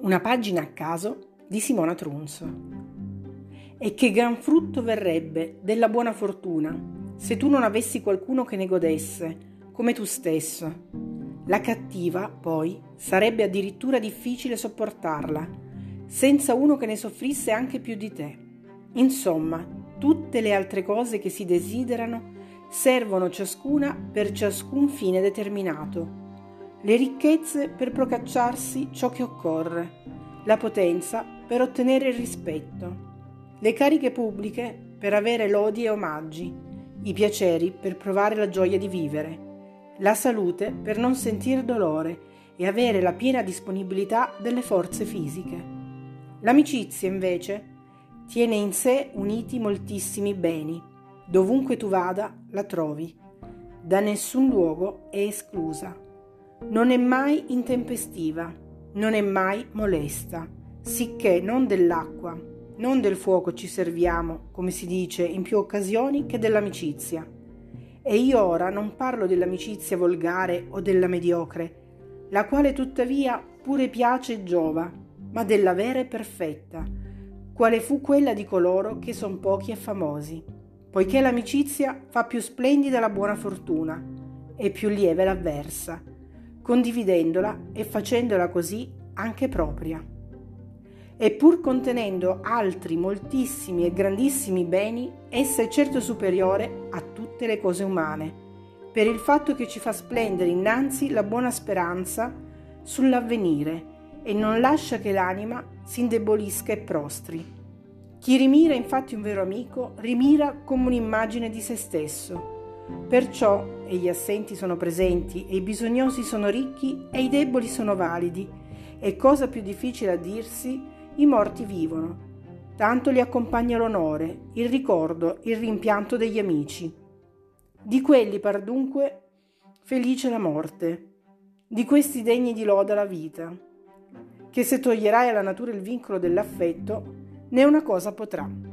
Una pagina a caso di Simona Trunzo. E che gran frutto verrebbe della buona fortuna se tu non avessi qualcuno che ne godesse, come tu stesso. La cattiva, poi, sarebbe addirittura difficile sopportarla, senza uno che ne soffrisse anche più di te. Insomma, tutte le altre cose che si desiderano servono ciascuna per ciascun fine determinato le ricchezze per procacciarsi ciò che occorre, la potenza per ottenere il rispetto, le cariche pubbliche per avere lodi e omaggi, i piaceri per provare la gioia di vivere, la salute per non sentire dolore e avere la piena disponibilità delle forze fisiche. L'amicizia, invece, tiene in sé uniti moltissimi beni. Dovunque tu vada, la trovi. Da nessun luogo è esclusa. Non è mai intempestiva, non è mai molesta, sicché non dell'acqua, non del fuoco ci serviamo, come si dice in più occasioni, che dell'amicizia. E io ora non parlo dell'amicizia volgare o della mediocre, la quale tuttavia pure piace e giova, ma della vera e perfetta, quale fu quella di coloro che son pochi e famosi, poiché l'amicizia fa più splendida la buona fortuna e più lieve l'avversa condividendola e facendola così anche propria. E pur contenendo altri moltissimi e grandissimi beni, essa è certo superiore a tutte le cose umane, per il fatto che ci fa splendere innanzi la buona speranza sull'avvenire e non lascia che l'anima si indebolisca e prostri. Chi rimira infatti un vero amico rimira come un'immagine di se stesso Perciò e gli assenti sono presenti, e i bisognosi sono ricchi, e i deboli sono validi, e cosa più difficile a dirsi, i morti vivono. Tanto li accompagna l'onore, il ricordo, il rimpianto degli amici. Di quelli par dunque felice la morte, di questi degni di loda la vita, che se toglierai alla natura il vincolo dell'affetto, né una cosa potrà.